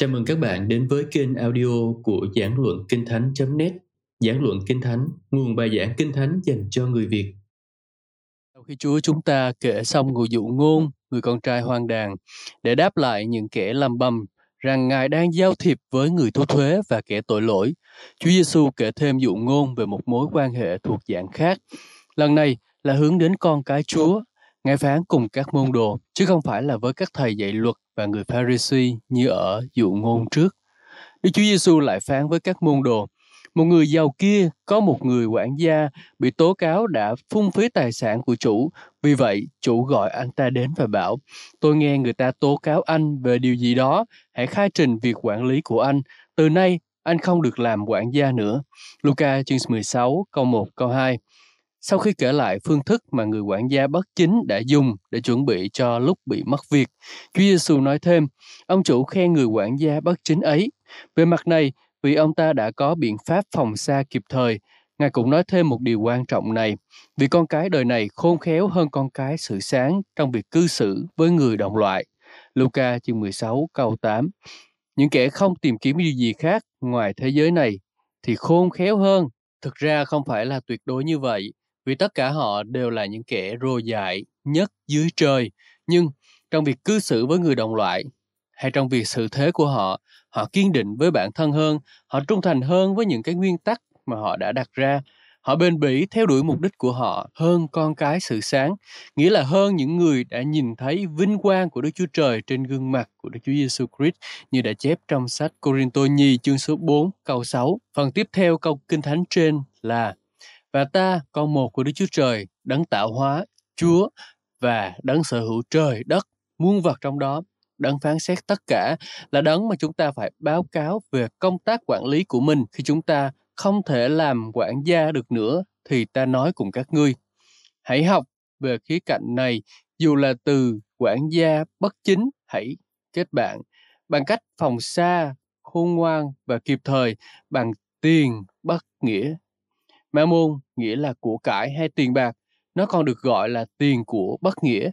Chào mừng các bạn đến với kênh audio của Giảng Luận Kinh Thánh.net Giảng Luận Kinh Thánh, nguồn bài giảng Kinh Thánh dành cho người Việt. Sau khi Chúa chúng ta kể xong ngụ dụ ngôn, người con trai hoang đàn, để đáp lại những kẻ làm bầm rằng Ngài đang giao thiệp với người thu thuế và kẻ tội lỗi, Chúa Giêsu kể thêm dụ ngôn về một mối quan hệ thuộc dạng khác. Lần này là hướng đến con cái Chúa, Ngài phán cùng các môn đồ, chứ không phải là với các thầy dạy luật và người Pharisee như ở dụ ngôn trước. Đức Chúa Giêsu lại phán với các môn đồ, một người giàu kia có một người quản gia bị tố cáo đã phung phí tài sản của chủ. Vì vậy, chủ gọi anh ta đến và bảo, tôi nghe người ta tố cáo anh về điều gì đó, hãy khai trình việc quản lý của anh. Từ nay, anh không được làm quản gia nữa. Luca chương 16, câu 1, câu 2. Sau khi kể lại phương thức mà người quản gia bất chính đã dùng để chuẩn bị cho lúc bị mất việc, Chúa Giêsu nói thêm, ông chủ khen người quản gia bất chính ấy. Về mặt này, vì ông ta đã có biện pháp phòng xa kịp thời, Ngài cũng nói thêm một điều quan trọng này, vì con cái đời này khôn khéo hơn con cái sự sáng trong việc cư xử với người đồng loại. Luca chương 16 câu 8 Những kẻ không tìm kiếm điều gì khác ngoài thế giới này thì khôn khéo hơn. Thực ra không phải là tuyệt đối như vậy vì tất cả họ đều là những kẻ rô dại nhất dưới trời. Nhưng trong việc cư xử với người đồng loại hay trong việc sự thế của họ, họ kiên định với bản thân hơn, họ trung thành hơn với những cái nguyên tắc mà họ đã đặt ra. Họ bền bỉ theo đuổi mục đích của họ hơn con cái sự sáng, nghĩa là hơn những người đã nhìn thấy vinh quang của Đức Chúa Trời trên gương mặt của Đức Chúa Giêsu Christ như đã chép trong sách Corinto Nhi chương số 4 câu 6. Phần tiếp theo câu Kinh Thánh trên là và ta, con một của Đức Chúa Trời, đấng tạo hóa, Chúa và đấng sở hữu trời, đất, muôn vật trong đó, đấng phán xét tất cả là đấng mà chúng ta phải báo cáo về công tác quản lý của mình khi chúng ta không thể làm quản gia được nữa thì ta nói cùng các ngươi. Hãy học về khía cạnh này dù là từ quản gia bất chính hãy kết bạn bằng cách phòng xa, khôn ngoan và kịp thời bằng tiền bất nghĩa Ma môn nghĩa là của cải hay tiền bạc, nó còn được gọi là tiền của bất nghĩa,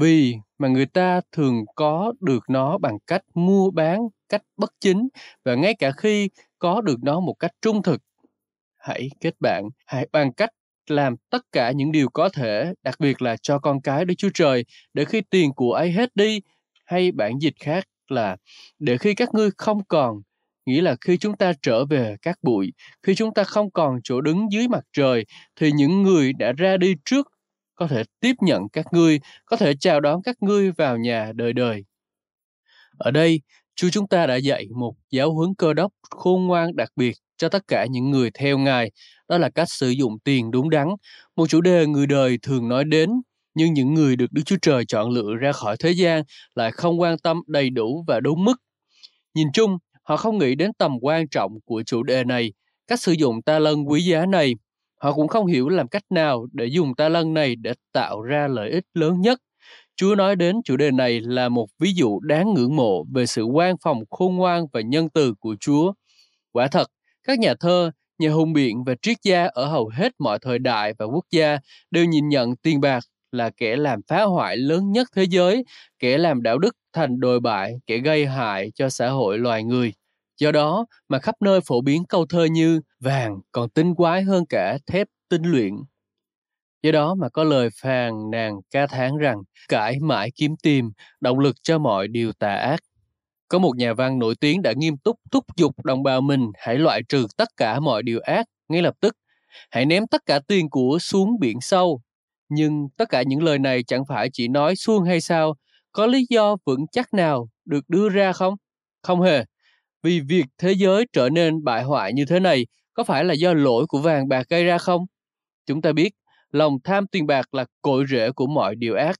vì mà người ta thường có được nó bằng cách mua bán cách bất chính và ngay cả khi có được nó một cách trung thực. Hãy kết bạn, hãy bằng cách làm tất cả những điều có thể, đặc biệt là cho con cái Đức Chúa Trời, để khi tiền của ấy hết đi, hay bản dịch khác là để khi các ngươi không còn nghĩa là khi chúng ta trở về các bụi, khi chúng ta không còn chỗ đứng dưới mặt trời, thì những người đã ra đi trước có thể tiếp nhận các ngươi, có thể chào đón các ngươi vào nhà đời đời. Ở đây, Chúa chúng ta đã dạy một giáo huấn cơ đốc khôn ngoan đặc biệt cho tất cả những người theo Ngài, đó là cách sử dụng tiền đúng đắn, một chủ đề người đời thường nói đến, nhưng những người được Đức Chúa Trời chọn lựa ra khỏi thế gian lại không quan tâm đầy đủ và đúng mức. Nhìn chung, Họ không nghĩ đến tầm quan trọng của chủ đề này, cách sử dụng ta lân quý giá này. Họ cũng không hiểu làm cách nào để dùng ta lân này để tạo ra lợi ích lớn nhất. Chúa nói đến chủ đề này là một ví dụ đáng ngưỡng mộ về sự quan phòng khôn ngoan và nhân từ của Chúa. Quả thật, các nhà thơ, nhà hùng biện và triết gia ở hầu hết mọi thời đại và quốc gia đều nhìn nhận tiền bạc là kẻ làm phá hoại lớn nhất thế giới, kẻ làm đạo đức thành đồi bại, kẻ gây hại cho xã hội loài người. Do đó mà khắp nơi phổ biến câu thơ như vàng còn tinh quái hơn cả thép tinh luyện. Do đó mà có lời phàn nàn ca thán rằng cãi mãi kiếm tìm, động lực cho mọi điều tà ác. Có một nhà văn nổi tiếng đã nghiêm túc thúc giục đồng bào mình hãy loại trừ tất cả mọi điều ác ngay lập tức. Hãy ném tất cả tiền của xuống biển sâu. Nhưng tất cả những lời này chẳng phải chỉ nói suông hay sao? Có lý do vững chắc nào được đưa ra không? Không hề. Vì việc thế giới trở nên bại hoại như thế này có phải là do lỗi của vàng bạc gây ra không? Chúng ta biết lòng tham tiền bạc là cội rễ của mọi điều ác,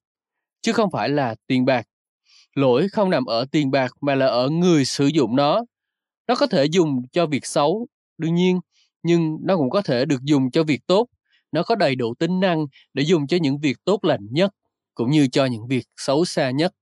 chứ không phải là tiền bạc. Lỗi không nằm ở tiền bạc mà là ở người sử dụng nó. Nó có thể dùng cho việc xấu, đương nhiên, nhưng nó cũng có thể được dùng cho việc tốt. Nó có đầy đủ tính năng để dùng cho những việc tốt lành nhất, cũng như cho những việc xấu xa nhất.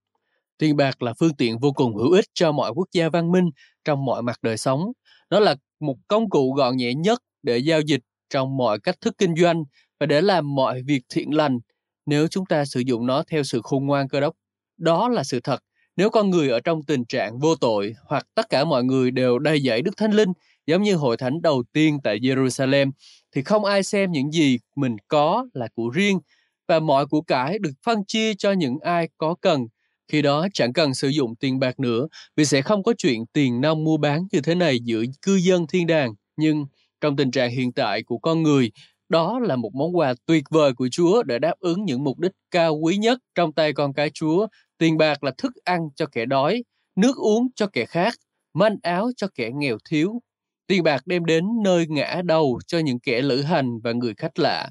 Tiền bạc là phương tiện vô cùng hữu ích cho mọi quốc gia văn minh trong mọi mặt đời sống. Nó là một công cụ gọn nhẹ nhất để giao dịch trong mọi cách thức kinh doanh và để làm mọi việc thiện lành nếu chúng ta sử dụng nó theo sự khôn ngoan cơ đốc. Đó là sự thật. nếu con người ở trong tình trạng vô tội hoặc tất cả mọi người đều đầy dẫy Đức Thánh Linh, giống như hội thánh đầu tiên tại Jerusalem, thì không ai xem những gì mình có là của riêng và mọi của cải được phân chia cho những ai có cần. Khi đó chẳng cần sử dụng tiền bạc nữa vì sẽ không có chuyện tiền nông mua bán như thế này giữa cư dân thiên đàng. Nhưng trong tình trạng hiện tại của con người, đó là một món quà tuyệt vời của Chúa để đáp ứng những mục đích cao quý nhất trong tay con cái Chúa. Tiền bạc là thức ăn cho kẻ đói, nước uống cho kẻ khác, manh áo cho kẻ nghèo thiếu. Tiền bạc đem đến nơi ngã đầu cho những kẻ lữ hành và người khách lạ.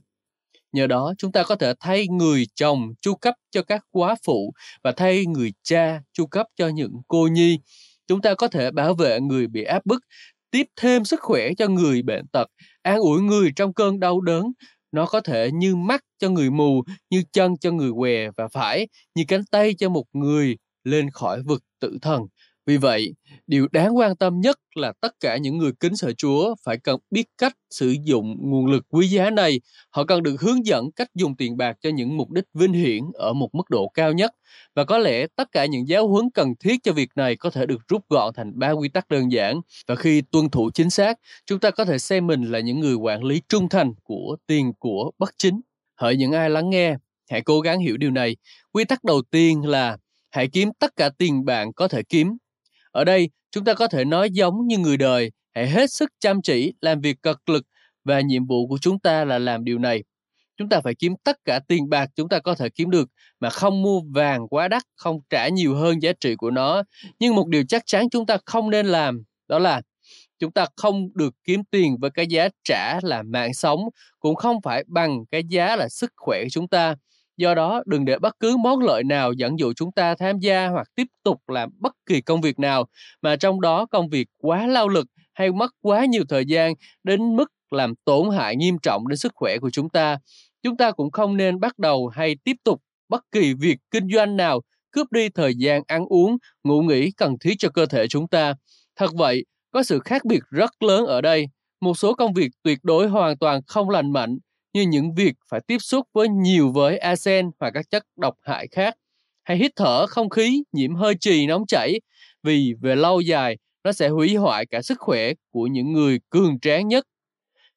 Nhờ đó, chúng ta có thể thay người chồng chu cấp cho các quá phụ và thay người cha chu cấp cho những cô nhi. Chúng ta có thể bảo vệ người bị áp bức, tiếp thêm sức khỏe cho người bệnh tật, an ủi người trong cơn đau đớn. Nó có thể như mắt cho người mù, như chân cho người què và phải, như cánh tay cho một người lên khỏi vực tự thần. Vì vậy, điều đáng quan tâm nhất là tất cả những người kính sợ Chúa phải cần biết cách sử dụng nguồn lực quý giá này. Họ cần được hướng dẫn cách dùng tiền bạc cho những mục đích vinh hiển ở một mức độ cao nhất. Và có lẽ tất cả những giáo huấn cần thiết cho việc này có thể được rút gọn thành ba quy tắc đơn giản. Và khi tuân thủ chính xác, chúng ta có thể xem mình là những người quản lý trung thành của tiền của bất chính. Hỡi những ai lắng nghe, hãy cố gắng hiểu điều này. Quy tắc đầu tiên là hãy kiếm tất cả tiền bạn có thể kiếm ở đây, chúng ta có thể nói giống như người đời, hãy hết sức chăm chỉ, làm việc cật lực và nhiệm vụ của chúng ta là làm điều này. Chúng ta phải kiếm tất cả tiền bạc chúng ta có thể kiếm được mà không mua vàng quá đắt, không trả nhiều hơn giá trị của nó. Nhưng một điều chắc chắn chúng ta không nên làm đó là chúng ta không được kiếm tiền với cái giá trả là mạng sống, cũng không phải bằng cái giá là sức khỏe của chúng ta. Do đó, đừng để bất cứ món lợi nào dẫn dụ chúng ta tham gia hoặc tiếp tục làm bất kỳ công việc nào mà trong đó công việc quá lao lực hay mất quá nhiều thời gian đến mức làm tổn hại nghiêm trọng đến sức khỏe của chúng ta. Chúng ta cũng không nên bắt đầu hay tiếp tục bất kỳ việc kinh doanh nào cướp đi thời gian ăn uống, ngủ nghỉ cần thiết cho cơ thể chúng ta. Thật vậy, có sự khác biệt rất lớn ở đây. Một số công việc tuyệt đối hoàn toàn không lành mạnh như những việc phải tiếp xúc với nhiều với arsen hoặc các chất độc hại khác, hay hít thở không khí nhiễm hơi trì nóng chảy, vì về lâu dài nó sẽ hủy hoại cả sức khỏe của những người cường tráng nhất.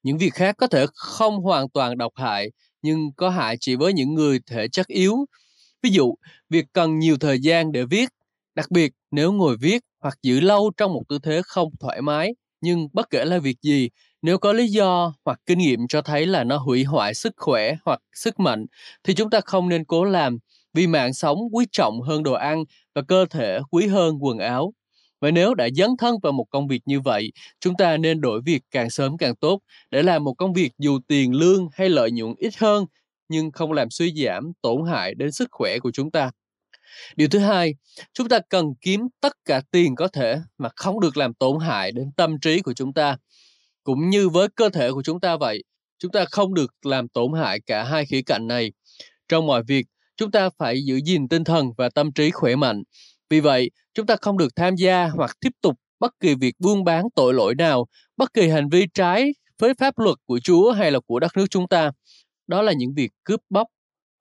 Những việc khác có thể không hoàn toàn độc hại, nhưng có hại chỉ với những người thể chất yếu. Ví dụ, việc cần nhiều thời gian để viết, đặc biệt nếu ngồi viết hoặc giữ lâu trong một tư thế không thoải mái, nhưng bất kể là việc gì, nếu có lý do hoặc kinh nghiệm cho thấy là nó hủy hoại sức khỏe hoặc sức mạnh thì chúng ta không nên cố làm vì mạng sống quý trọng hơn đồ ăn và cơ thể quý hơn quần áo. Và nếu đã dấn thân vào một công việc như vậy, chúng ta nên đổi việc càng sớm càng tốt để làm một công việc dù tiền lương hay lợi nhuận ít hơn nhưng không làm suy giảm tổn hại đến sức khỏe của chúng ta. Điều thứ hai, chúng ta cần kiếm tất cả tiền có thể mà không được làm tổn hại đến tâm trí của chúng ta. Cũng như với cơ thể của chúng ta vậy, chúng ta không được làm tổn hại cả hai khía cạnh này. Trong mọi việc, chúng ta phải giữ gìn tinh thần và tâm trí khỏe mạnh. Vì vậy, chúng ta không được tham gia hoặc tiếp tục bất kỳ việc buôn bán tội lỗi nào, bất kỳ hành vi trái với pháp luật của Chúa hay là của đất nước chúng ta. Đó là những việc cướp bóc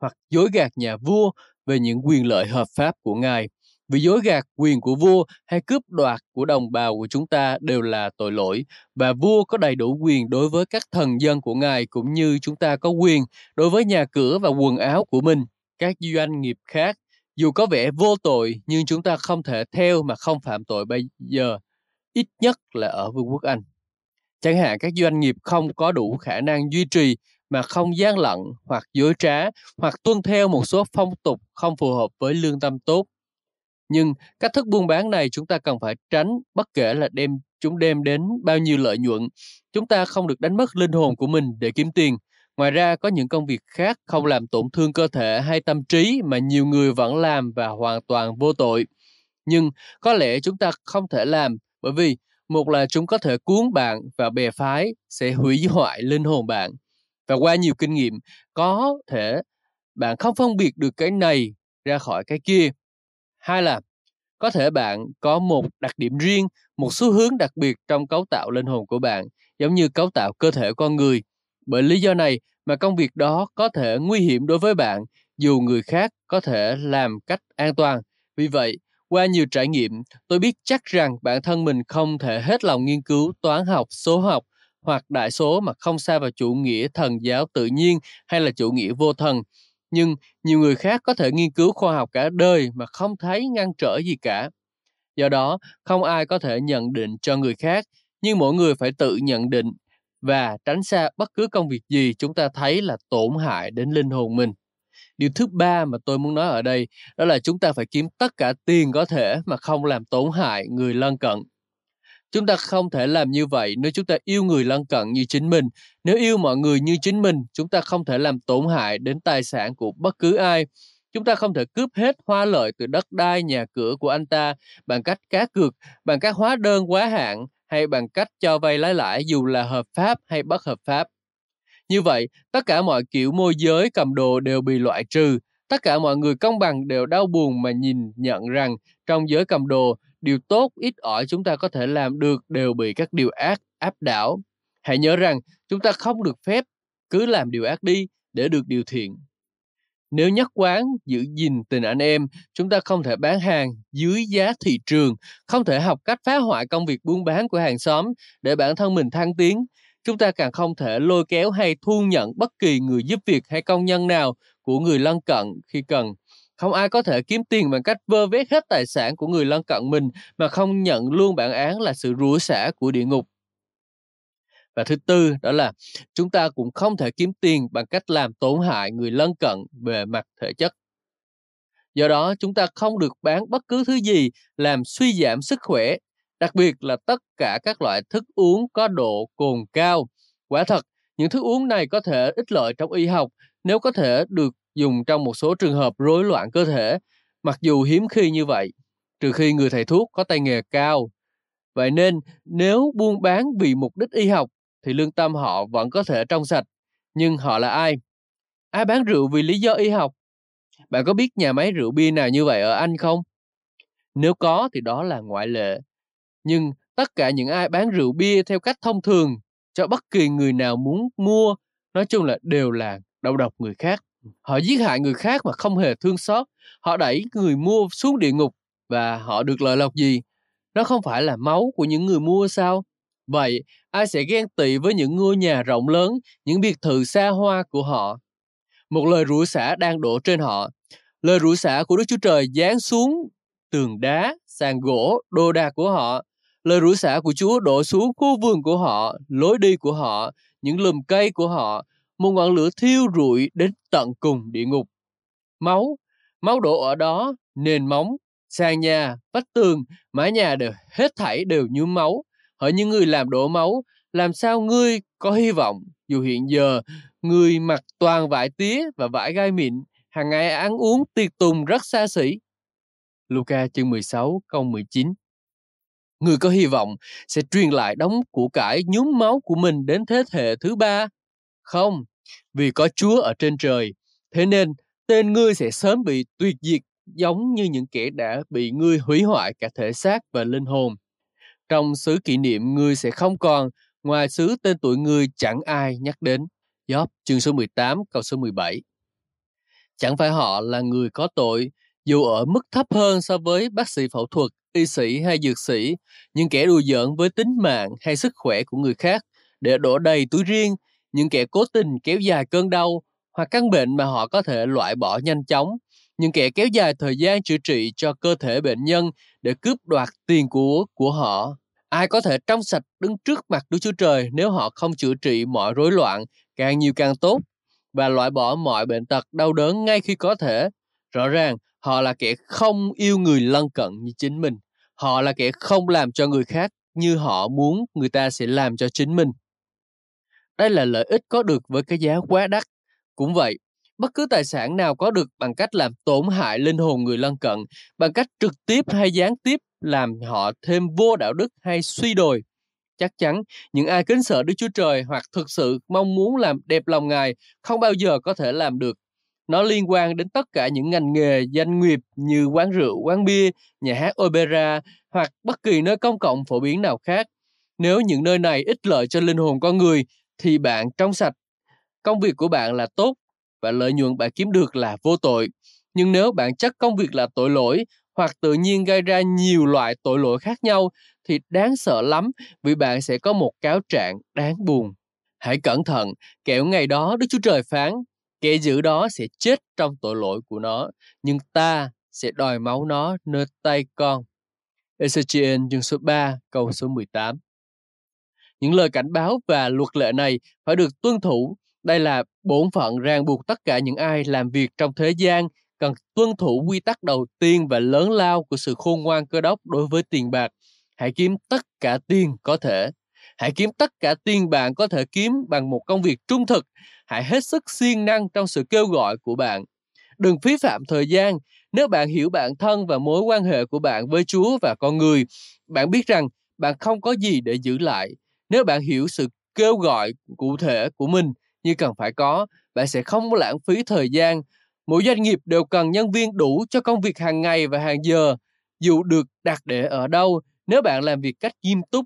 hoặc dối gạt nhà vua về những quyền lợi hợp pháp của Ngài. Vì dối gạt quyền của vua hay cướp đoạt của đồng bào của chúng ta đều là tội lỗi và vua có đầy đủ quyền đối với các thần dân của ngài cũng như chúng ta có quyền đối với nhà cửa và quần áo của mình. Các doanh nghiệp khác dù có vẻ vô tội nhưng chúng ta không thể theo mà không phạm tội bây giờ, ít nhất là ở Vương quốc Anh. Chẳng hạn các doanh nghiệp không có đủ khả năng duy trì mà không gian lận hoặc dối trá hoặc tuân theo một số phong tục không phù hợp với lương tâm tốt nhưng cách thức buôn bán này chúng ta cần phải tránh bất kể là đem chúng đem đến bao nhiêu lợi nhuận. Chúng ta không được đánh mất linh hồn của mình để kiếm tiền. Ngoài ra có những công việc khác không làm tổn thương cơ thể hay tâm trí mà nhiều người vẫn làm và hoàn toàn vô tội. Nhưng có lẽ chúng ta không thể làm bởi vì một là chúng có thể cuốn bạn và bè phái sẽ hủy hoại linh hồn bạn. Và qua nhiều kinh nghiệm, có thể bạn không phân biệt được cái này ra khỏi cái kia Hai là có thể bạn có một đặc điểm riêng, một xu hướng đặc biệt trong cấu tạo linh hồn của bạn, giống như cấu tạo cơ thể con người. Bởi lý do này mà công việc đó có thể nguy hiểm đối với bạn, dù người khác có thể làm cách an toàn. Vì vậy, Qua nhiều trải nghiệm, tôi biết chắc rằng bản thân mình không thể hết lòng nghiên cứu toán học, số học hoặc đại số mà không xa vào chủ nghĩa thần giáo tự nhiên hay là chủ nghĩa vô thần. Nhưng nhiều người khác có thể nghiên cứu khoa học cả đời mà không thấy ngăn trở gì cả. Do đó, không ai có thể nhận định cho người khác, nhưng mỗi người phải tự nhận định và tránh xa bất cứ công việc gì chúng ta thấy là tổn hại đến linh hồn mình. Điều thứ ba mà tôi muốn nói ở đây đó là chúng ta phải kiếm tất cả tiền có thể mà không làm tổn hại người lân cận. Chúng ta không thể làm như vậy nếu chúng ta yêu người lân cận như chính mình. Nếu yêu mọi người như chính mình, chúng ta không thể làm tổn hại đến tài sản của bất cứ ai. Chúng ta không thể cướp hết hoa lợi từ đất đai, nhà cửa của anh ta bằng cách cá cược, bằng các hóa đơn quá hạn hay bằng cách cho vay lãi lãi dù là hợp pháp hay bất hợp pháp. Như vậy, tất cả mọi kiểu môi giới cầm đồ đều bị loại trừ. Tất cả mọi người công bằng đều đau buồn mà nhìn nhận rằng trong giới cầm đồ, điều tốt ít ỏi chúng ta có thể làm được đều bị các điều ác áp đảo. Hãy nhớ rằng chúng ta không được phép cứ làm điều ác đi để được điều thiện. Nếu nhất quán giữ gìn tình anh em, chúng ta không thể bán hàng dưới giá thị trường, không thể học cách phá hoại công việc buôn bán của hàng xóm để bản thân mình thăng tiến. Chúng ta càng không thể lôi kéo hay thu nhận bất kỳ người giúp việc hay công nhân nào của người lân cận khi cần. Không ai có thể kiếm tiền bằng cách vơ vét hết tài sản của người lân cận mình mà không nhận luôn bản án là sự rủa xả của địa ngục. Và thứ tư đó là chúng ta cũng không thể kiếm tiền bằng cách làm tổn hại người lân cận về mặt thể chất. Do đó chúng ta không được bán bất cứ thứ gì làm suy giảm sức khỏe, đặc biệt là tất cả các loại thức uống có độ cồn cao. Quả thật, những thức uống này có thể ích lợi trong y học nếu có thể được dùng trong một số trường hợp rối loạn cơ thể, mặc dù hiếm khi như vậy, trừ khi người thầy thuốc có tay nghề cao. Vậy nên, nếu buôn bán vì mục đích y học thì lương tâm họ vẫn có thể trong sạch. Nhưng họ là ai? Ai bán rượu vì lý do y học? Bạn có biết nhà máy rượu bia nào như vậy ở Anh không? Nếu có thì đó là ngoại lệ. Nhưng tất cả những ai bán rượu bia theo cách thông thường cho bất kỳ người nào muốn mua, nói chung là đều là đầu độc người khác. Họ giết hại người khác mà không hề thương xót. Họ đẩy người mua xuống địa ngục và họ được lợi lộc gì? Nó không phải là máu của những người mua sao? Vậy, ai sẽ ghen tị với những ngôi nhà rộng lớn, những biệt thự xa hoa của họ? Một lời rủa xả đang đổ trên họ. Lời rủa xả của Đức Chúa Trời giáng xuống tường đá, sàn gỗ, đồ đạc của họ. Lời rủa xả của Chúa đổ xuống khu vườn của họ, lối đi của họ, những lùm cây của họ, một ngọn lửa thiêu rụi đến tận cùng địa ngục. Máu, máu đổ ở đó, nền móng, sàn nhà, vách tường, mái nhà đều hết thảy đều như máu. Hỡi những người làm đổ máu, làm sao ngươi có hy vọng dù hiện giờ người mặc toàn vải tía và vải gai mịn, hàng ngày ăn uống tiệc tùng rất xa xỉ. Luca chương 16 câu 19 Người có hy vọng sẽ truyền lại đống của cải nhúm máu của mình đến thế hệ thứ ba. Không, vì có Chúa ở trên trời. Thế nên, tên ngươi sẽ sớm bị tuyệt diệt giống như những kẻ đã bị ngươi hủy hoại cả thể xác và linh hồn. Trong xứ kỷ niệm ngươi sẽ không còn, ngoài xứ tên tuổi ngươi chẳng ai nhắc đến. Gióp chương số 18 câu số 17 Chẳng phải họ là người có tội, dù ở mức thấp hơn so với bác sĩ phẫu thuật, y sĩ hay dược sĩ, những kẻ đùa giỡn với tính mạng hay sức khỏe của người khác để đổ đầy túi riêng, những kẻ cố tình kéo dài cơn đau hoặc căn bệnh mà họ có thể loại bỏ nhanh chóng, những kẻ kéo dài thời gian chữa trị cho cơ thể bệnh nhân để cướp đoạt tiền của của họ. Ai có thể trong sạch đứng trước mặt Đức Chúa Trời nếu họ không chữa trị mọi rối loạn, càng nhiều càng tốt, và loại bỏ mọi bệnh tật đau đớn ngay khi có thể. Rõ ràng, họ là kẻ không yêu người lân cận như chính mình. Họ là kẻ không làm cho người khác như họ muốn người ta sẽ làm cho chính mình. Đây là lợi ích có được với cái giá quá đắt. Cũng vậy, bất cứ tài sản nào có được bằng cách làm tổn hại linh hồn người lân cận, bằng cách trực tiếp hay gián tiếp làm họ thêm vô đạo đức hay suy đồi. Chắc chắn, những ai kính sợ Đức Chúa Trời hoặc thực sự mong muốn làm đẹp lòng Ngài không bao giờ có thể làm được. Nó liên quan đến tất cả những ngành nghề danh nghiệp như quán rượu, quán bia, nhà hát opera hoặc bất kỳ nơi công cộng phổ biến nào khác. Nếu những nơi này ích lợi cho linh hồn con người, thì bạn trong sạch. Công việc của bạn là tốt và lợi nhuận bạn kiếm được là vô tội. Nhưng nếu bạn chắc công việc là tội lỗi hoặc tự nhiên gây ra nhiều loại tội lỗi khác nhau thì đáng sợ lắm vì bạn sẽ có một cáo trạng đáng buồn. Hãy cẩn thận, kẻo ngày đó Đức Chúa Trời phán, kẻ giữ đó sẽ chết trong tội lỗi của nó, nhưng ta sẽ đòi máu nó nơi tay con. Ezechiel chương số 3 câu số 18 những lời cảnh báo và luật lệ này phải được tuân thủ. Đây là bổn phận ràng buộc tất cả những ai làm việc trong thế gian cần tuân thủ quy tắc đầu tiên và lớn lao của sự khôn ngoan cơ đốc đối với tiền bạc. Hãy kiếm tất cả tiền có thể. Hãy kiếm tất cả tiền bạn có thể kiếm bằng một công việc trung thực. Hãy hết sức siêng năng trong sự kêu gọi của bạn. Đừng phí phạm thời gian. Nếu bạn hiểu bản thân và mối quan hệ của bạn với Chúa và con người, bạn biết rằng bạn không có gì để giữ lại. Nếu bạn hiểu sự kêu gọi cụ thể của mình như cần phải có, bạn sẽ không lãng phí thời gian Mỗi doanh nghiệp đều cần nhân viên đủ cho công việc hàng ngày và hàng giờ. Dù được đặt để ở đâu, nếu bạn làm việc cách nghiêm túc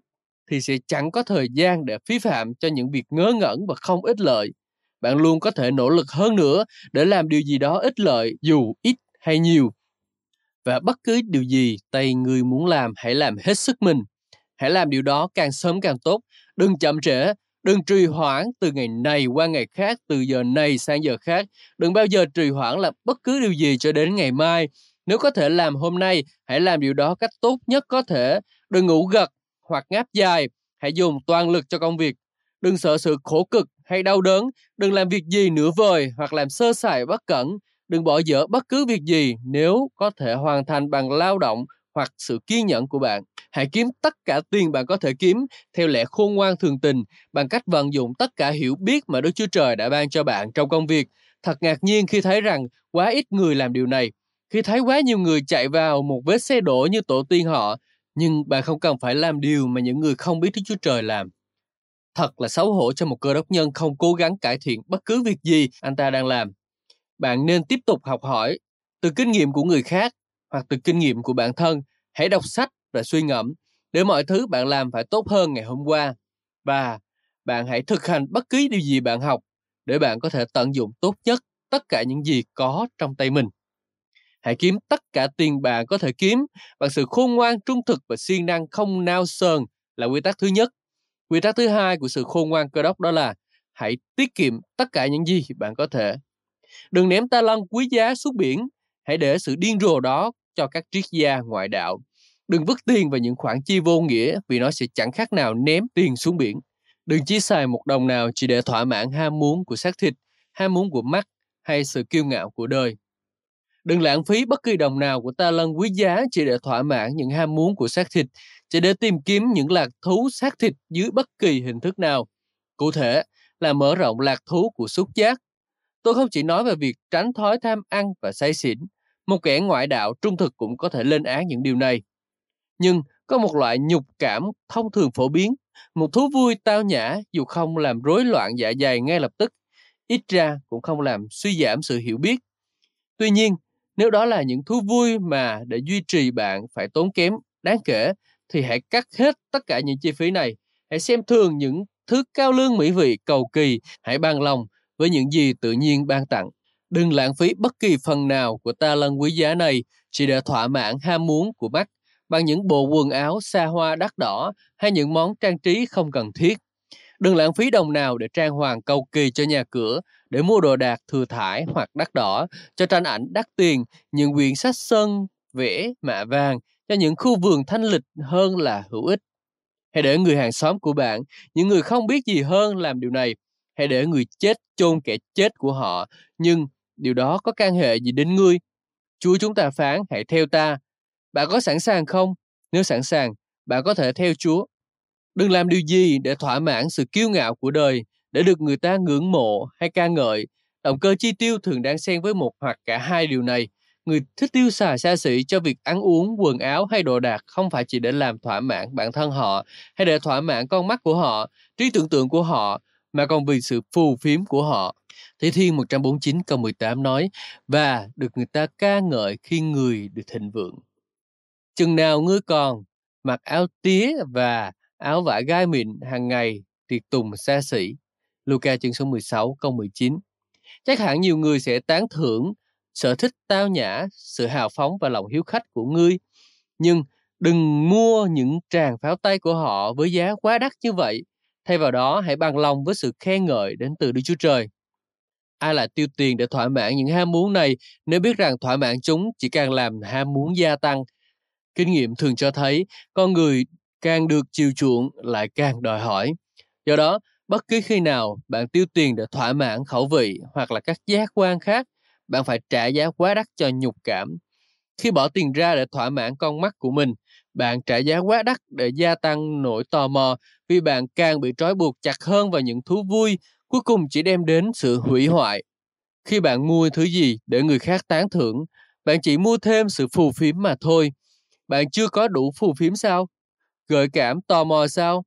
thì sẽ chẳng có thời gian để phí phạm cho những việc ngớ ngẩn và không ích lợi. Bạn luôn có thể nỗ lực hơn nữa để làm điều gì đó ích lợi dù ít hay nhiều. Và bất cứ điều gì tay người muốn làm hãy làm hết sức mình. Hãy làm điều đó càng sớm càng tốt. Đừng chậm trễ Đừng trì hoãn từ ngày này qua ngày khác, từ giờ này sang giờ khác. Đừng bao giờ trì hoãn làm bất cứ điều gì cho đến ngày mai. Nếu có thể làm hôm nay, hãy làm điều đó cách tốt nhất có thể. Đừng ngủ gật hoặc ngáp dài. Hãy dùng toàn lực cho công việc. Đừng sợ sự khổ cực hay đau đớn. Đừng làm việc gì nửa vời hoặc làm sơ sài bất cẩn. Đừng bỏ dở bất cứ việc gì nếu có thể hoàn thành bằng lao động hoặc sự kiên nhẫn của bạn. Hãy kiếm tất cả tiền bạn có thể kiếm theo lẽ khôn ngoan thường tình bằng cách vận dụng tất cả hiểu biết mà Đức Chúa Trời đã ban cho bạn trong công việc. Thật ngạc nhiên khi thấy rằng quá ít người làm điều này. Khi thấy quá nhiều người chạy vào một vết xe đổ như tổ tiên họ, nhưng bạn không cần phải làm điều mà những người không biết Đức Chúa Trời làm. Thật là xấu hổ cho một cơ đốc nhân không cố gắng cải thiện bất cứ việc gì anh ta đang làm. Bạn nên tiếp tục học hỏi từ kinh nghiệm của người khác hoặc từ kinh nghiệm của bản thân. Hãy đọc sách và suy ngẫm để mọi thứ bạn làm phải tốt hơn ngày hôm qua. Và bạn hãy thực hành bất cứ điều gì bạn học để bạn có thể tận dụng tốt nhất tất cả những gì có trong tay mình. Hãy kiếm tất cả tiền bạn có thể kiếm bằng sự khôn ngoan, trung thực và siêng năng không nao sờn là quy tắc thứ nhất. Quy tắc thứ hai của sự khôn ngoan cơ đốc đó là hãy tiết kiệm tất cả những gì bạn có thể. Đừng ném ta lăng quý giá xuống biển, hãy để sự điên rồ đó cho các triết gia ngoại đạo. Đừng vứt tiền vào những khoản chi vô nghĩa vì nó sẽ chẳng khác nào ném tiền xuống biển. Đừng chỉ xài một đồng nào chỉ để thỏa mãn ham muốn của xác thịt, ham muốn của mắt hay sự kiêu ngạo của đời. Đừng lãng phí bất kỳ đồng nào của ta lân quý giá chỉ để thỏa mãn những ham muốn của xác thịt, chỉ để tìm kiếm những lạc thú xác thịt dưới bất kỳ hình thức nào. Cụ thể là mở rộng lạc thú của xúc giác. Tôi không chỉ nói về việc tránh thói tham ăn và say xỉn, một kẻ ngoại đạo trung thực cũng có thể lên án những điều này. Nhưng có một loại nhục cảm thông thường phổ biến, một thú vui tao nhã dù không làm rối loạn dạ dày ngay lập tức, ít ra cũng không làm suy giảm sự hiểu biết. Tuy nhiên, nếu đó là những thú vui mà để duy trì bạn phải tốn kém đáng kể, thì hãy cắt hết tất cả những chi phí này. Hãy xem thường những thứ cao lương mỹ vị cầu kỳ, hãy bằng lòng với những gì tự nhiên ban tặng. Đừng lãng phí bất kỳ phần nào của ta lân quý giá này chỉ để thỏa mãn ham muốn của mắt bằng những bộ quần áo xa hoa đắt đỏ hay những món trang trí không cần thiết. Đừng lãng phí đồng nào để trang hoàng cầu kỳ cho nhà cửa, để mua đồ đạc thừa thải hoặc đắt đỏ, cho tranh ảnh đắt tiền, những quyển sách sơn, vẽ, mạ vàng, cho những khu vườn thanh lịch hơn là hữu ích. Hãy để người hàng xóm của bạn, những người không biết gì hơn làm điều này. Hãy để người chết chôn kẻ chết của họ, nhưng điều đó có can hệ gì đến ngươi? Chúa chúng ta phán, hãy theo ta. Bạn có sẵn sàng không? Nếu sẵn sàng, bạn có thể theo Chúa. Đừng làm điều gì để thỏa mãn sự kiêu ngạo của đời, để được người ta ngưỡng mộ hay ca ngợi. Động cơ chi tiêu thường đang xen với một hoặc cả hai điều này. Người thích tiêu xài xa xỉ cho việc ăn uống, quần áo hay đồ đạc không phải chỉ để làm thỏa mãn bản thân họ hay để thỏa mãn con mắt của họ, trí tưởng tượng của họ, mà còn vì sự phù phiếm của họ. Thế Thiên 149 câu 18 nói, và được người ta ca ngợi khi người được thịnh vượng. Chừng nào ngươi còn mặc áo tía và áo vải gai mịn hàng ngày tiệc tùng xa xỉ. Luca chương số 16 câu 19. Chắc hẳn nhiều người sẽ tán thưởng sở thích tao nhã, sự hào phóng và lòng hiếu khách của ngươi. Nhưng đừng mua những tràng pháo tay của họ với giá quá đắt như vậy. Thay vào đó, hãy bằng lòng với sự khen ngợi đến từ Đức Chúa Trời. Ai lại tiêu tiền để thỏa mãn những ham muốn này nếu biết rằng thỏa mãn chúng chỉ càng làm ham muốn gia tăng. Kinh nghiệm thường cho thấy con người càng được chiều chuộng lại càng đòi hỏi. Do đó, bất cứ khi nào bạn tiêu tiền để thỏa mãn khẩu vị hoặc là các giác quan khác, bạn phải trả giá quá đắt cho nhục cảm. Khi bỏ tiền ra để thỏa mãn con mắt của mình, bạn trả giá quá đắt để gia tăng nỗi tò mò vì bạn càng bị trói buộc chặt hơn vào những thú vui, cuối cùng chỉ đem đến sự hủy hoại. Khi bạn mua thứ gì để người khác tán thưởng, bạn chỉ mua thêm sự phù phiếm mà thôi. Bạn chưa có đủ phù phiếm sao? Gợi cảm tò mò sao?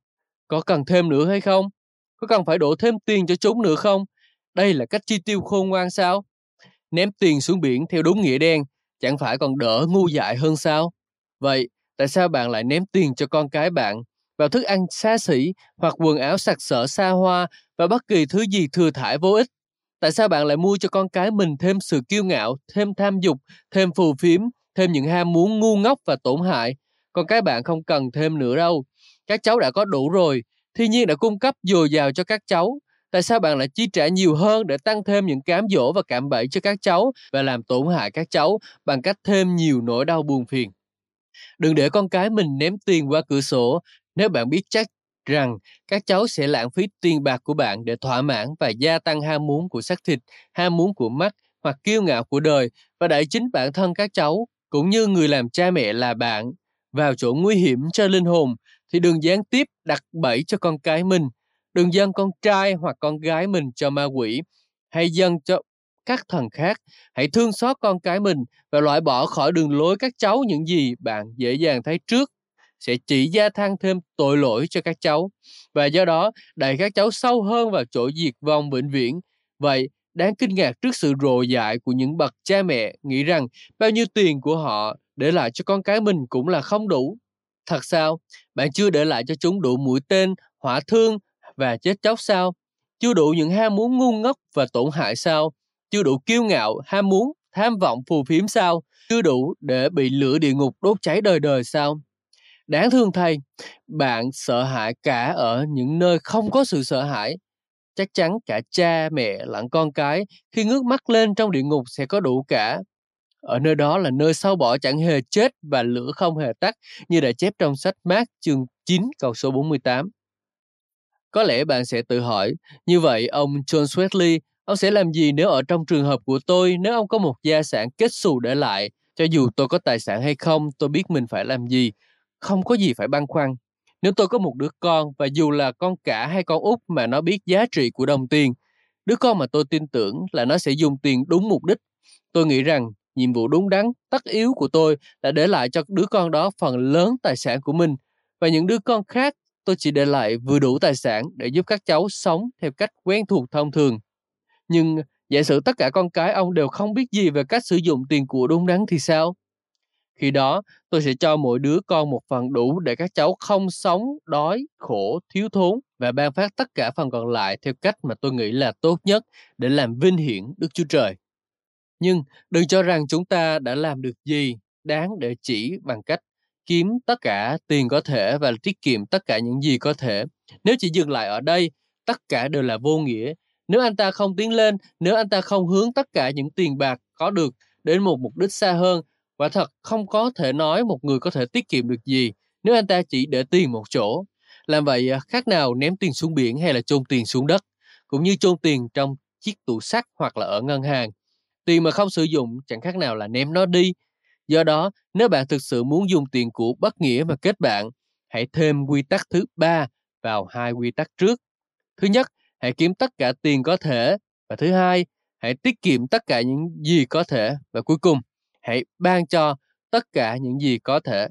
Có cần thêm nữa hay không? Có cần phải đổ thêm tiền cho chúng nữa không? Đây là cách chi tiêu khôn ngoan sao? Ném tiền xuống biển theo đúng nghĩa đen, chẳng phải còn đỡ ngu dại hơn sao? Vậy, tại sao bạn lại ném tiền cho con cái bạn vào thức ăn xa xỉ hoặc quần áo sặc sỡ xa hoa và bất kỳ thứ gì thừa thải vô ích? Tại sao bạn lại mua cho con cái mình thêm sự kiêu ngạo, thêm tham dục, thêm phù phiếm, thêm những ham muốn ngu ngốc và tổn hại? Con cái bạn không cần thêm nữa đâu. Các cháu đã có đủ rồi, thiên nhiên đã cung cấp dồi dào cho các cháu. Tại sao bạn lại chi trả nhiều hơn để tăng thêm những cám dỗ và cạm bẫy cho các cháu và làm tổn hại các cháu bằng cách thêm nhiều nỗi đau buồn phiền? Đừng để con cái mình ném tiền qua cửa sổ nếu bạn biết chắc rằng các cháu sẽ lãng phí tiền bạc của bạn để thỏa mãn và gia tăng ham muốn của xác thịt, ham muốn của mắt hoặc kiêu ngạo của đời và đẩy chính bản thân các cháu cũng như người làm cha mẹ là bạn vào chỗ nguy hiểm cho linh hồn thì đừng gián tiếp đặt bẫy cho con cái mình, đừng dâng con trai hoặc con gái mình cho ma quỷ hay dâng cho các thần khác. Hãy thương xót con cái mình và loại bỏ khỏi đường lối các cháu những gì bạn dễ dàng thấy trước sẽ chỉ gia tăng thêm tội lỗi cho các cháu và do đó đẩy các cháu sâu hơn vào chỗ diệt vong vĩnh viễn. Vậy, đáng kinh ngạc trước sự rồ dại của những bậc cha mẹ nghĩ rằng bao nhiêu tiền của họ để lại cho con cái mình cũng là không đủ. Thật sao? Bạn chưa để lại cho chúng đủ mũi tên, hỏa thương và chết chóc sao? Chưa đủ những ham muốn ngu ngốc và tổn hại sao? Chưa đủ kiêu ngạo, ham muốn, tham vọng phù phiếm sao? Chưa đủ để bị lửa địa ngục đốt cháy đời đời sao? Đáng thương thay, bạn sợ hãi cả ở những nơi không có sự sợ hãi. Chắc chắn cả cha, mẹ lẫn con cái khi ngước mắt lên trong địa ngục sẽ có đủ cả. Ở nơi đó là nơi sâu bỏ chẳng hề chết và lửa không hề tắt như đã chép trong sách Mát chương 9 câu số 48. Có lẽ bạn sẽ tự hỏi, như vậy ông John Wesley ông sẽ làm gì nếu ở trong trường hợp của tôi nếu ông có một gia sản kết xù để lại? Cho dù tôi có tài sản hay không, tôi biết mình phải làm gì không có gì phải băn khoăn. Nếu tôi có một đứa con và dù là con cả hay con út mà nó biết giá trị của đồng tiền, đứa con mà tôi tin tưởng là nó sẽ dùng tiền đúng mục đích. Tôi nghĩ rằng nhiệm vụ đúng đắn, tất yếu của tôi là để lại cho đứa con đó phần lớn tài sản của mình và những đứa con khác tôi chỉ để lại vừa đủ tài sản để giúp các cháu sống theo cách quen thuộc thông thường. Nhưng giả sử tất cả con cái ông đều không biết gì về cách sử dụng tiền của đúng đắn thì sao? Khi đó, tôi sẽ cho mỗi đứa con một phần đủ để các cháu không sống, đói, khổ, thiếu thốn và ban phát tất cả phần còn lại theo cách mà tôi nghĩ là tốt nhất để làm vinh hiển Đức Chúa Trời. Nhưng đừng cho rằng chúng ta đã làm được gì đáng để chỉ bằng cách kiếm tất cả tiền có thể và tiết kiệm tất cả những gì có thể. Nếu chỉ dừng lại ở đây, tất cả đều là vô nghĩa. Nếu anh ta không tiến lên, nếu anh ta không hướng tất cả những tiền bạc có được đến một mục đích xa hơn Quả thật không có thể nói một người có thể tiết kiệm được gì nếu anh ta chỉ để tiền một chỗ. Làm vậy à, khác nào ném tiền xuống biển hay là chôn tiền xuống đất, cũng như chôn tiền trong chiếc tủ sắt hoặc là ở ngân hàng. Tiền mà không sử dụng chẳng khác nào là ném nó đi. Do đó, nếu bạn thực sự muốn dùng tiền của bất nghĩa mà kết bạn, hãy thêm quy tắc thứ ba vào hai quy tắc trước. Thứ nhất, hãy kiếm tất cả tiền có thể. Và thứ hai, hãy tiết kiệm tất cả những gì có thể. Và cuối cùng, hãy ban cho tất cả những gì có thể.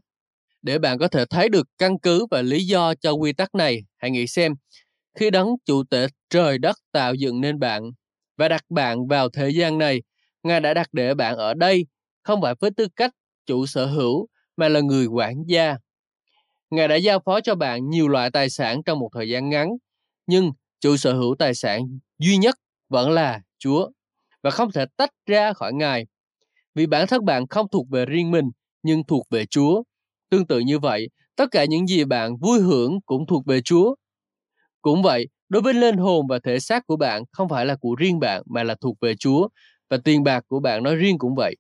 Để bạn có thể thấy được căn cứ và lý do cho quy tắc này, hãy nghĩ xem, khi đấng chủ tể trời đất tạo dựng nên bạn và đặt bạn vào thế gian này, Ngài đã đặt để bạn ở đây, không phải với tư cách chủ sở hữu, mà là người quản gia. Ngài đã giao phó cho bạn nhiều loại tài sản trong một thời gian ngắn, nhưng chủ sở hữu tài sản duy nhất vẫn là Chúa và không thể tách ra khỏi Ngài vì bản thân bạn không thuộc về riêng mình, nhưng thuộc về Chúa. Tương tự như vậy, tất cả những gì bạn vui hưởng cũng thuộc về Chúa. Cũng vậy, đối với linh hồn và thể xác của bạn không phải là của riêng bạn mà là thuộc về Chúa, và tiền bạc của bạn nói riêng cũng vậy.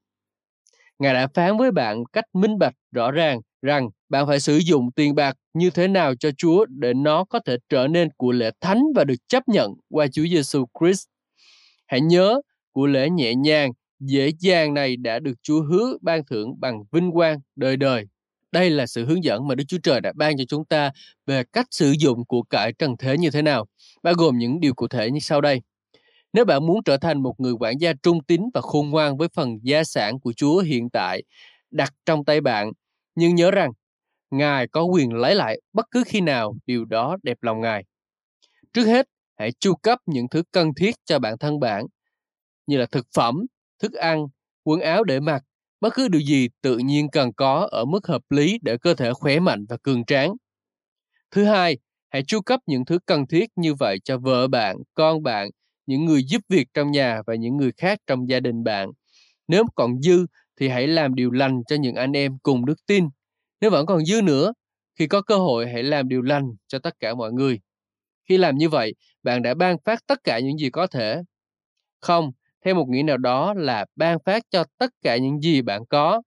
Ngài đã phán với bạn cách minh bạch rõ ràng rằng bạn phải sử dụng tiền bạc như thế nào cho Chúa để nó có thể trở nên của lễ thánh và được chấp nhận qua Chúa Giêsu Christ. Hãy nhớ, của lễ nhẹ nhàng, dễ dàng này đã được Chúa hứa ban thưởng bằng vinh quang đời đời. Đây là sự hướng dẫn mà Đức Chúa Trời đã ban cho chúng ta về cách sử dụng của cải trần thế như thế nào, bao gồm những điều cụ thể như sau đây. Nếu bạn muốn trở thành một người quản gia trung tín và khôn ngoan với phần gia sản của Chúa hiện tại đặt trong tay bạn, nhưng nhớ rằng Ngài có quyền lấy lại bất cứ khi nào điều đó đẹp lòng Ngài. Trước hết, hãy chu cấp những thứ cần thiết cho bản thân bạn, như là thực phẩm, thức ăn, quần áo để mặc, bất cứ điều gì tự nhiên cần có ở mức hợp lý để cơ thể khỏe mạnh và cường tráng. Thứ hai, hãy chu cấp những thứ cần thiết như vậy cho vợ bạn, con bạn, những người giúp việc trong nhà và những người khác trong gia đình bạn. Nếu còn dư thì hãy làm điều lành cho những anh em cùng đức tin. Nếu vẫn còn dư nữa, khi có cơ hội hãy làm điều lành cho tất cả mọi người. Khi làm như vậy, bạn đã ban phát tất cả những gì có thể. Không, theo một nghĩa nào đó là ban phát cho tất cả những gì bạn có.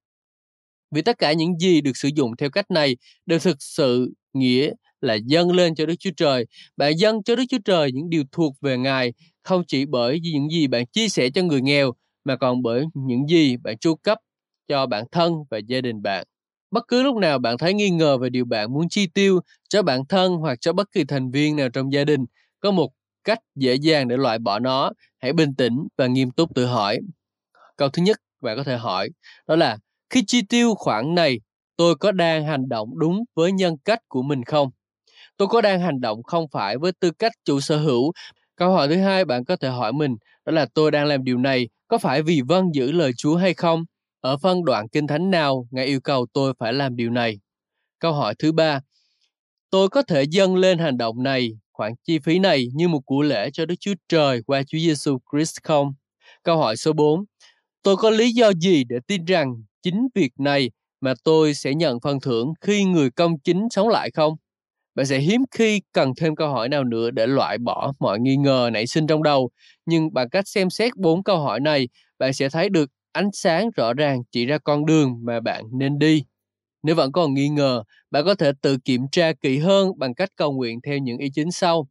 Vì tất cả những gì được sử dụng theo cách này đều thực sự nghĩa là dâng lên cho Đức Chúa Trời. Bạn dâng cho Đức Chúa Trời những điều thuộc về Ngài, không chỉ bởi những gì bạn chia sẻ cho người nghèo, mà còn bởi những gì bạn chu cấp cho bản thân và gia đình bạn. Bất cứ lúc nào bạn thấy nghi ngờ về điều bạn muốn chi tiêu cho bản thân hoặc cho bất kỳ thành viên nào trong gia đình, có một cách dễ dàng để loại bỏ nó. Hãy bình tĩnh và nghiêm túc tự hỏi. Câu thứ nhất bạn có thể hỏi đó là khi chi tiêu khoản này, tôi có đang hành động đúng với nhân cách của mình không? Tôi có đang hành động không phải với tư cách chủ sở hữu. Câu hỏi thứ hai bạn có thể hỏi mình đó là tôi đang làm điều này có phải vì vâng giữ lời Chúa hay không? Ở phân đoạn kinh thánh nào Ngài yêu cầu tôi phải làm điều này? Câu hỏi thứ ba, tôi có thể dâng lên hành động này, khoản chi phí này như một của lễ cho Đức Chúa Trời qua Chúa Giêsu Christ không? Câu hỏi số 4, tôi có lý do gì để tin rằng chính việc này mà tôi sẽ nhận phần thưởng khi người công chính sống lại không? Bạn sẽ hiếm khi cần thêm câu hỏi nào nữa để loại bỏ mọi nghi ngờ nảy sinh trong đầu, nhưng bằng cách xem xét bốn câu hỏi này, bạn sẽ thấy được ánh sáng rõ ràng chỉ ra con đường mà bạn nên đi. Nếu vẫn còn nghi ngờ, bạn có thể tự kiểm tra kỹ hơn bằng cách cầu nguyện theo những ý chính sau.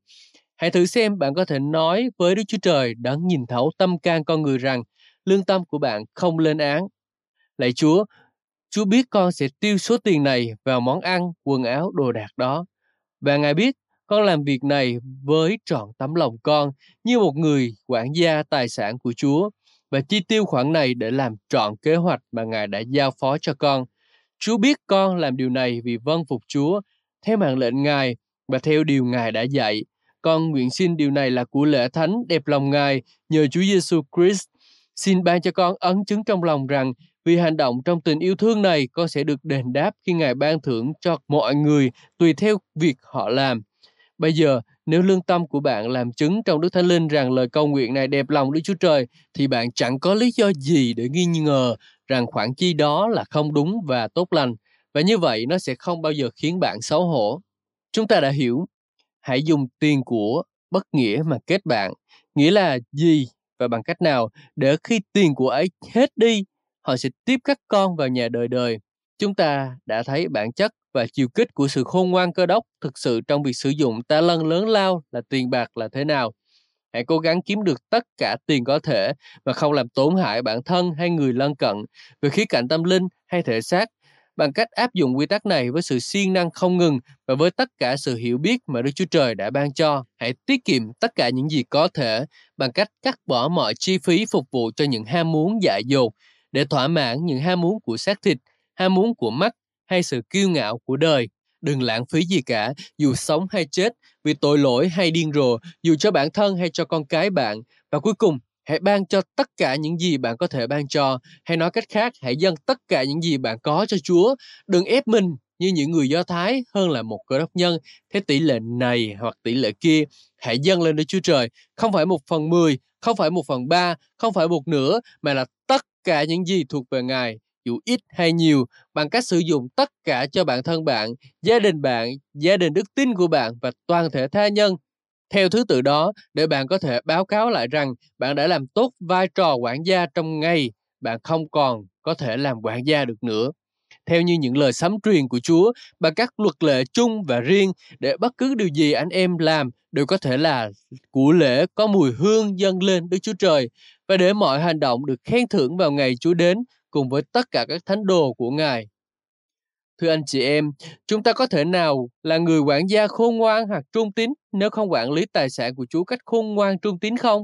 Hãy thử xem bạn có thể nói với Đức Chúa Trời đã nhìn thấu tâm can con người rằng lương tâm của bạn không lên án. Lạy Chúa, Chúa biết con sẽ tiêu số tiền này vào món ăn, quần áo, đồ đạc đó. Và Ngài biết con làm việc này với trọn tấm lòng con như một người quản gia tài sản của Chúa và chi tiêu khoản này để làm trọn kế hoạch mà Ngài đã giao phó cho con. Chúa biết con làm điều này vì vâng phục Chúa, theo mạng lệnh Ngài và theo điều Ngài đã dạy. Con nguyện xin điều này là của lễ thánh đẹp lòng Ngài nhờ Chúa Giêsu Christ. Xin ban cho con ấn chứng trong lòng rằng vì hành động trong tình yêu thương này, con sẽ được đền đáp khi Ngài ban thưởng cho mọi người tùy theo việc họ làm. Bây giờ, nếu lương tâm của bạn làm chứng trong Đức Thánh Linh rằng lời cầu nguyện này đẹp lòng Đức Chúa Trời, thì bạn chẳng có lý do gì để nghi ngờ rằng khoản chi đó là không đúng và tốt lành. Và như vậy nó sẽ không bao giờ khiến bạn xấu hổ. Chúng ta đã hiểu, hãy dùng tiền của bất nghĩa mà kết bạn. Nghĩa là gì và bằng cách nào để khi tiền của ấy hết đi họ sẽ tiếp các con vào nhà đời đời. Chúng ta đã thấy bản chất và chiều kích của sự khôn ngoan cơ đốc thực sự trong việc sử dụng ta lân lớn lao là tiền bạc là thế nào. Hãy cố gắng kiếm được tất cả tiền có thể và không làm tổn hại bản thân hay người lân cận về khía cạnh tâm linh hay thể xác bằng cách áp dụng quy tắc này với sự siêng năng không ngừng và với tất cả sự hiểu biết mà Đức Chúa Trời đã ban cho. Hãy tiết kiệm tất cả những gì có thể bằng cách cắt bỏ mọi chi phí phục vụ cho những ham muốn dại dột để thỏa mãn những ham muốn của xác thịt, ham muốn của mắt hay sự kiêu ngạo của đời. Đừng lãng phí gì cả, dù sống hay chết, vì tội lỗi hay điên rồ, dù cho bản thân hay cho con cái bạn. Và cuối cùng, hãy ban cho tất cả những gì bạn có thể ban cho. Hay nói cách khác, hãy dâng tất cả những gì bạn có cho Chúa. Đừng ép mình như những người Do Thái hơn là một cơ đốc nhân. Thế tỷ lệ này hoặc tỷ lệ kia hãy dâng lên Đức Chúa Trời. Không phải một phần mười, không phải một phần ba, không phải một nửa, mà là tất cả những gì thuộc về Ngài dù ít hay nhiều bằng cách sử dụng tất cả cho bản thân bạn, gia đình bạn, gia đình đức tin của bạn và toàn thể tha nhân. Theo thứ tự đó, để bạn có thể báo cáo lại rằng bạn đã làm tốt vai trò quản gia trong ngày, bạn không còn có thể làm quản gia được nữa. Theo như những lời sấm truyền của Chúa bằng các luật lệ chung và riêng để bất cứ điều gì anh em làm đều có thể là của lễ có mùi hương dâng lên Đức Chúa Trời và để mọi hành động được khen thưởng vào ngày Chúa đến cùng với tất cả các thánh đồ của Ngài. Thưa anh chị em, chúng ta có thể nào là người quản gia khôn ngoan hoặc trung tín nếu không quản lý tài sản của Chúa cách khôn ngoan trung tín không?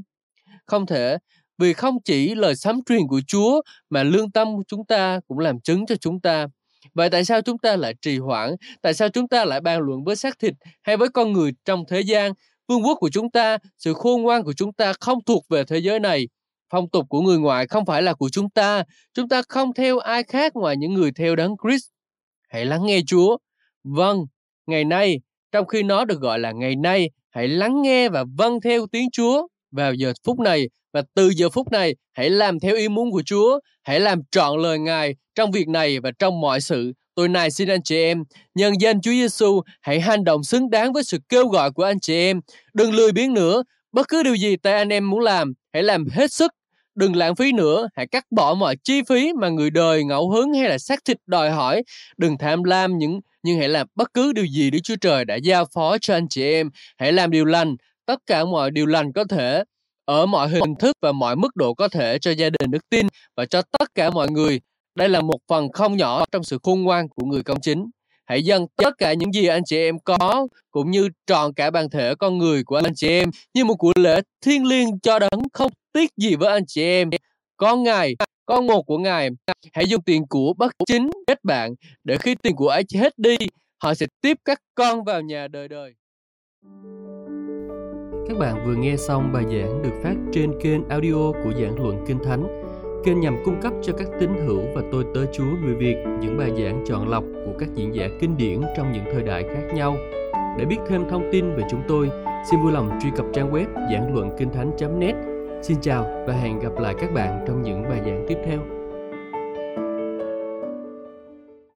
Không thể, vì không chỉ lời sấm truyền của Chúa mà lương tâm của chúng ta cũng làm chứng cho chúng ta. Vậy tại sao chúng ta lại trì hoãn? Tại sao chúng ta lại bàn luận với xác thịt hay với con người trong thế gian? Vương quốc của chúng ta, sự khôn ngoan của chúng ta không thuộc về thế giới này, Phong tục của người ngoại không phải là của chúng ta. Chúng ta không theo ai khác ngoài những người theo đấng Christ. Hãy lắng nghe Chúa. Vâng, ngày nay, trong khi nó được gọi là ngày nay, hãy lắng nghe và vâng theo tiếng Chúa vào giờ phút này và từ giờ phút này hãy làm theo ý muốn của Chúa, hãy làm trọn lời Ngài trong việc này và trong mọi sự. Tôi này xin anh chị em, nhân danh Chúa Giêsu, hãy hành động xứng đáng với sự kêu gọi của anh chị em. Đừng lười biếng nữa, bất cứ điều gì tay anh em muốn làm, hãy làm hết sức Đừng lãng phí nữa, hãy cắt bỏ mọi chi phí mà người đời ngẫu hứng hay là xác thịt đòi hỏi. Đừng tham lam những nhưng hãy làm bất cứ điều gì Đức Chúa Trời đã giao phó cho anh chị em. Hãy làm điều lành, tất cả mọi điều lành có thể, ở mọi hình thức và mọi mức độ có thể cho gia đình đức tin và cho tất cả mọi người. Đây là một phần không nhỏ trong sự khôn ngoan của người công chính. Hãy dâng tất cả những gì anh chị em có, cũng như tròn cả bản thể con người của anh chị em như một của lễ thiêng liêng cho đấng không tiếc gì với anh chị em. con Ngài, con một của Ngài. Hãy dùng tiền của bất chính kết bạn để khi tiền của ấy hết đi, họ sẽ tiếp các con vào nhà đời đời. Các bạn vừa nghe xong bài giảng được phát trên kênh audio của giảng luận Kinh Thánh kênh nhằm cung cấp cho các tín hữu và tôi tớ Chúa người Việt những bài giảng chọn lọc của các diễn giả kinh điển trong những thời đại khác nhau. Để biết thêm thông tin về chúng tôi, xin vui lòng truy cập trang web giảng luận kinh thánh.net. Xin chào và hẹn gặp lại các bạn trong những bài giảng tiếp theo.